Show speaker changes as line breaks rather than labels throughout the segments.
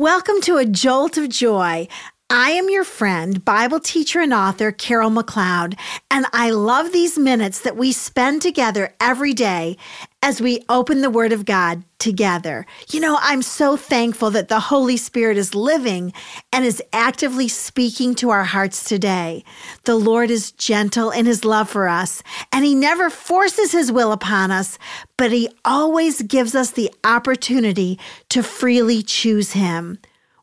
Welcome to a jolt of joy. I am your friend, Bible teacher and author Carol McLeod, and I love these minutes that we spend together every day as we open the Word of God together. You know, I'm so thankful that the Holy Spirit is living and is actively speaking to our hearts today. The Lord is gentle in His love for us, and He never forces His will upon us, but He always gives us the opportunity to freely choose Him.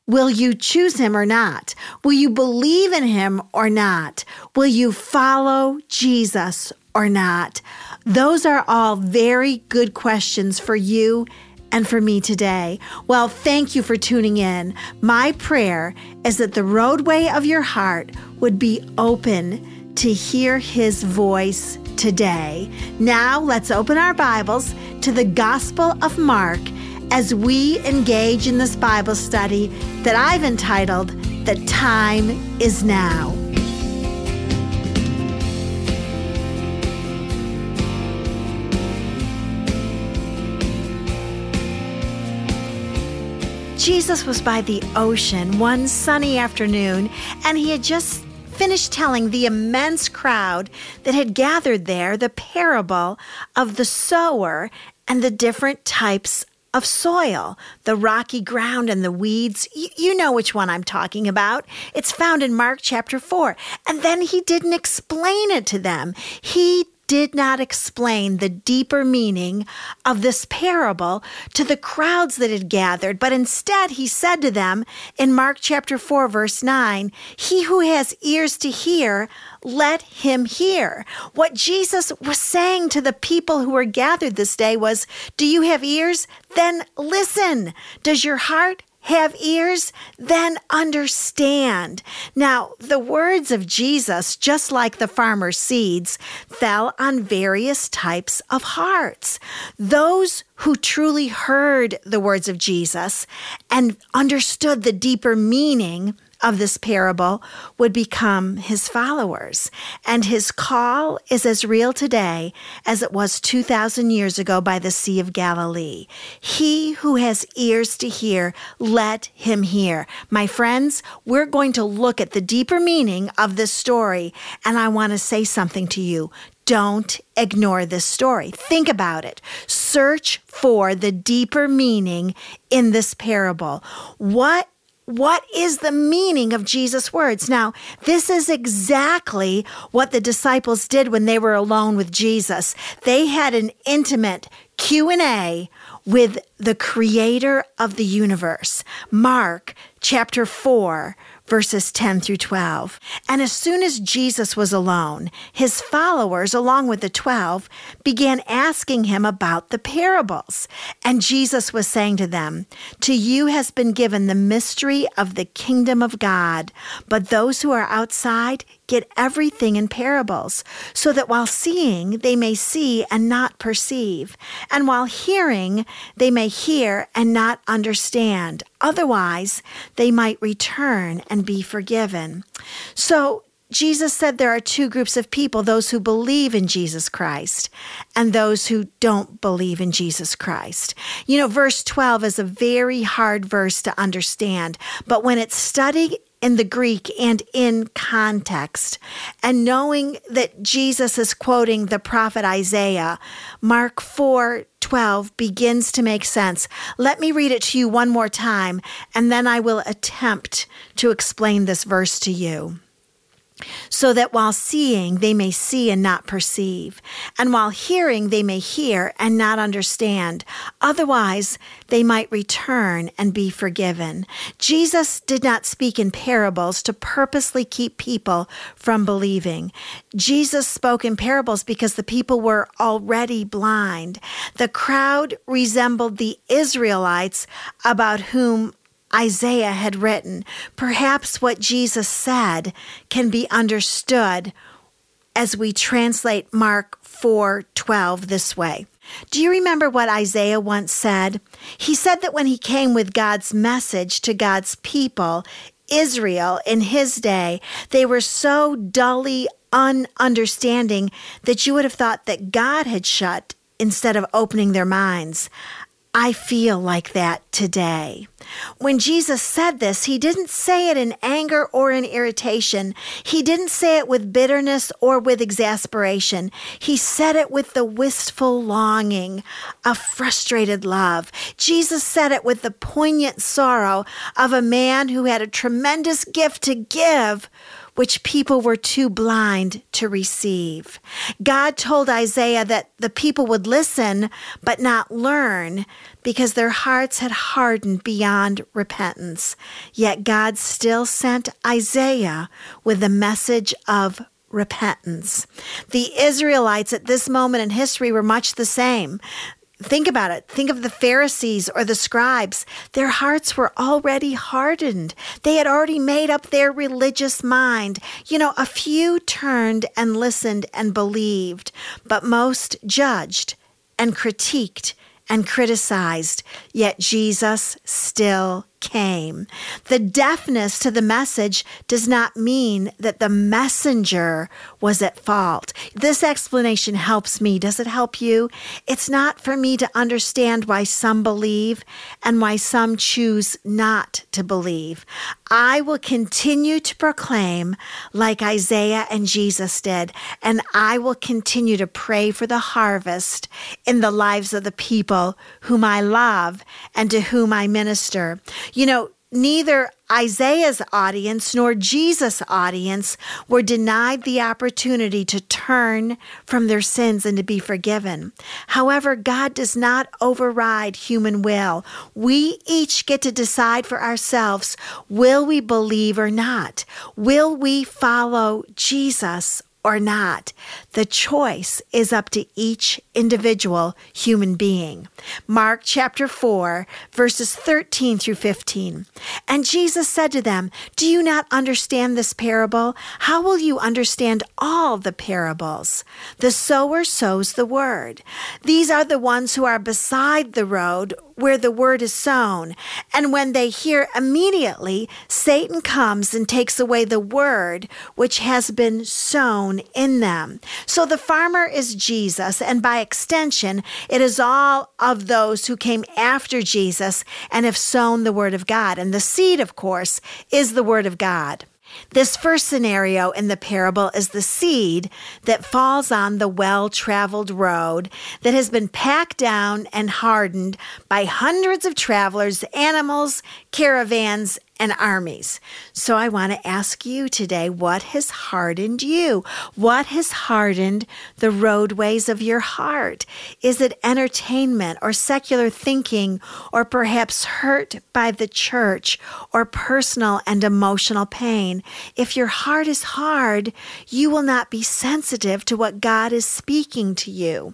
Will you choose him or not? Will you believe in him or not? Will you follow Jesus or not? Those are all very good questions for you and for me today. Well, thank you for tuning in. My prayer is that the roadway of your heart would be open to hear his voice today. Now, let's open our Bibles to the Gospel of Mark as we engage in this Bible study that I've entitled The Time is Now. Jesus was by the ocean one sunny afternoon, and he had just finished telling the immense crowd that had gathered there the parable of the sower and the different types of soil, the rocky ground and the weeds. You, you, know which one I'm talking about. It's found in Mark chapter 4. And then he didn't explain it to them. He did not explain the deeper meaning of this parable to the crowds that had gathered, but instead he said to them in Mark chapter 4, verse 9, He who has ears to hear, let him hear. What Jesus was saying to the people who were gathered this day was, Do you have ears? Then listen. Does your heart have ears, then understand. Now, the words of Jesus, just like the farmer's seeds, fell on various types of hearts. Those who truly heard the words of Jesus and understood the deeper meaning of this parable would become his followers. And his call is as real today as it was 2,000 years ago by the Sea of Galilee. He who has ears to hear, let him hear. My friends, we're going to look at the deeper meaning of this story, and I want to say something to you. Don't ignore this story. Think about it. Search for the deeper meaning in this parable. What what is the meaning of Jesus' words? Now, this is exactly what the disciples did when they were alone with Jesus. They had an intimate Q&A with the creator of the universe. Mark chapter 4 verses 10 through 12. And as soon as Jesus was alone, his followers, along with the 12, began asking him about the parables. And Jesus was saying to them, To you has been given the mystery of the kingdom of God, but those who are outside get everything in parables, so that while seeing, they may see and not perceive, and while hearing, they may hear and not understand. Otherwise, they might return and be forgiven. So, Jesus said there are two groups of people those who believe in Jesus Christ and those who don't believe in Jesus Christ. You know, verse 12 is a very hard verse to understand, but when it's studied in the Greek and in context. And knowing that Jesus is quoting the prophet Isaiah, Mark 4 12 begins to make sense. Let me read it to you one more time, and then I will attempt to explain this verse to you so that while seeing they may see and not perceive, and while hearing they may hear and not understand. Otherwise, they might return and be forgiven. Jesus did not speak in parables to purposely keep people from believing. Jesus spoke in parables because the people were already blind. The crowd resembled the Israelites about whom Isaiah had written. Perhaps what Jesus said can be understood as we translate Mark 4:12 this way. Do you remember what Isaiah once said? He said that when he came with God's message to God's people, Israel in his day, they were so dully ununderstanding that you would have thought that God had shut instead of opening their minds. I feel like that today. When Jesus said this, he didn't say it in anger or in irritation. He didn't say it with bitterness or with exasperation. He said it with the wistful longing of frustrated love. Jesus said it with the poignant sorrow of a man who had a tremendous gift to give which people were too blind to receive. God told Isaiah that the people would listen but not learn because their hearts had hardened beyond repentance. Yet God still sent Isaiah with the message of repentance. The Israelites at this moment in history were much the same. Think about it. Think of the Pharisees or the scribes. Their hearts were already hardened. They had already made up their religious mind. You know, a few turned and listened and believed, but most judged and critiqued and criticized. Yet Jesus still came. The deafness to the message does not mean that the messenger was at fault. This explanation helps me. Does it help you? It's not for me to understand why some believe and why some choose not to believe. I will continue to proclaim like Isaiah and Jesus did, and I will continue to pray for the harvest in the lives of the people whom I love and to whom I minister. You know, neither Isaiah's audience nor Jesus' audience were denied the opportunity to turn from their sins and to be forgiven. However, God does not override human will. We each get to decide for ourselves will we believe or not? Will we follow Jesus or not. The choice is up to each individual human being. Mark chapter 4, verses 13 through 15. And Jesus said to them, Do you not understand this parable? How will you understand all the parables? The sower sows the word. These are the ones who are beside the road where the word is sown. And when they hear immediately, Satan comes and takes away the word which has been sown in them. So the farmer is Jesus, and by extension, it is all of those who came after Jesus and have sown the word of God. And the seed, of course, is the word of God. This first scenario in the parable is the seed that falls on the well traveled road that has been packed down and hardened by hundreds of travelers, animals, caravans, and armies. So I want to ask you today what has hardened you? What has hardened the roadways of your heart? Is it entertainment or secular thinking or perhaps hurt by the church or personal and emotional pain? If your heart is hard, you will not be sensitive to what God is speaking to you.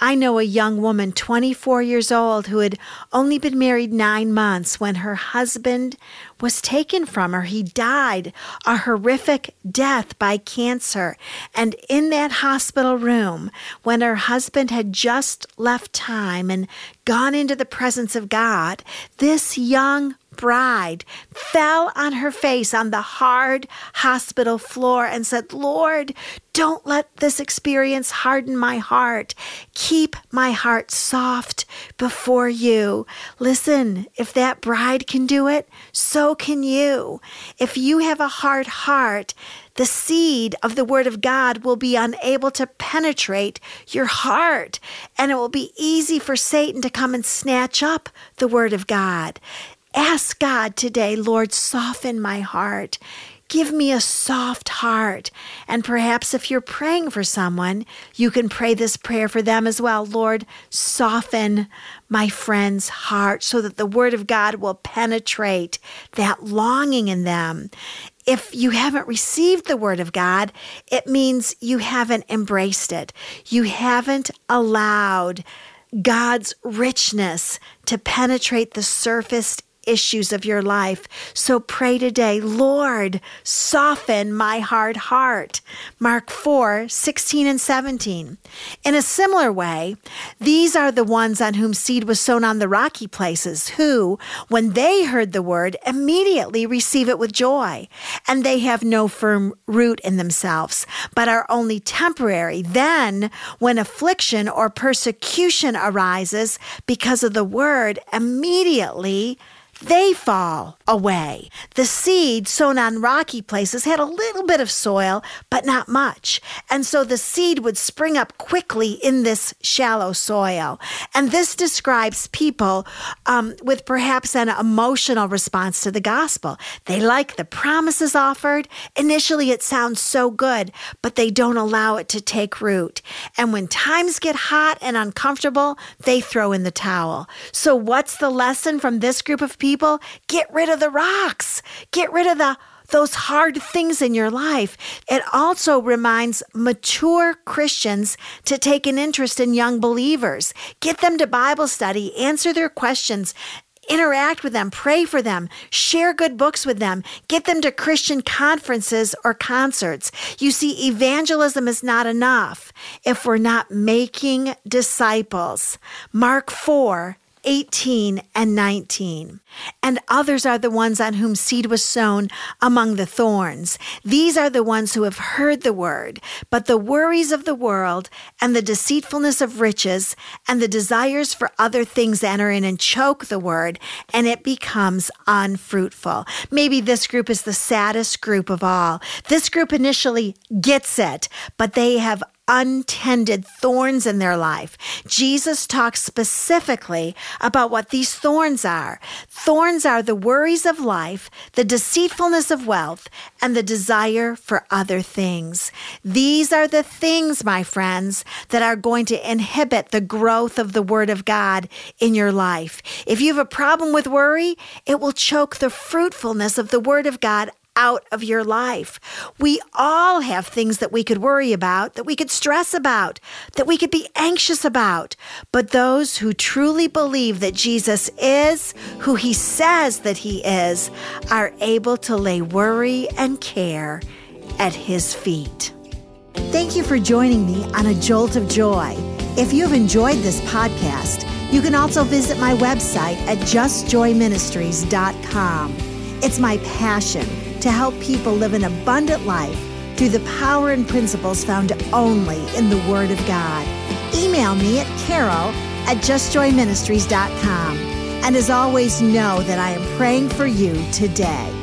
I know a young woman, 24 years old, who had only been married nine months when her husband was taken from her. He died a horrific death by cancer. And in that hospital room, when her husband had just left time and gone into the presence of God, this young bride fell on her face on the hard hospital floor and said, Lord, don't let this experience harden my heart. Keep my heart soft before you. Listen, if that bride can do it, so can you. If you have a hard heart, the seed of the Word of God will be unable to penetrate your heart, and it will be easy for Satan to come and snatch up the Word of God. Ask God today, Lord, soften my heart. Give me a soft heart. And perhaps if you're praying for someone, you can pray this prayer for them as well. Lord, soften my friend's heart so that the word of God will penetrate that longing in them. If you haven't received the word of God, it means you haven't embraced it. You haven't allowed God's richness to penetrate the surface issues of your life. So pray today, Lord, soften my hard heart. Mark 4 16 and 17. In a similar way, these are the ones on whom seed was sown on the rocky places, who, when they heard the word, immediately receive it with joy. And they have no firm root in themselves, but are only temporary. Then, when affliction or persecution arises because of the word, immediately they fall away. The seed sown on rocky places had a little bit of soil, but not much. And so the seed would spring up quickly in this shallow soil. And this describes people um, with perhaps an emotional response to the gospel. They like the promises offered. Initially, it sounds so good, but they don't allow it to take root. And when times get hot and uncomfortable, they throw in the towel. So, what's the lesson from this group of people? People, get rid of the rocks. Get rid of the those hard things in your life. It also reminds mature Christians to take an interest in young believers. Get them to Bible study, answer their questions, interact with them, pray for them, share good books with them, get them to Christian conferences or concerts. You see, evangelism is not enough if we're not making disciples. Mark 4 18 and 19. And others are the ones on whom seed was sown among the thorns. These are the ones who have heard the word, but the worries of the world and the deceitfulness of riches and the desires for other things enter in and choke the word, and it becomes unfruitful. Maybe this group is the saddest group of all. This group initially gets it, but they have untended thorns in their life. Jesus talks specifically about what these thorns are. Thorns are the worries of life, the deceitfulness of wealth, and the desire for other things. These are the things, my friends, that are going to inhibit the growth of the Word of God in your life. If you have a problem with worry, it will choke the fruitfulness of the Word of God out of your life. We all have things that we could worry about, that we could stress about, that we could be anxious about. But those who truly believe that Jesus is who he says that he is are able to lay worry and care at his feet. Thank you for joining me on A Jolt of Joy. If you've enjoyed this podcast, you can also visit my website at justjoyministries.com. It's my passion to help people live an abundant life through the power and principles found only in the Word of God. Email me at carol at justjoyministries.com. And as always, know that I am praying for you today.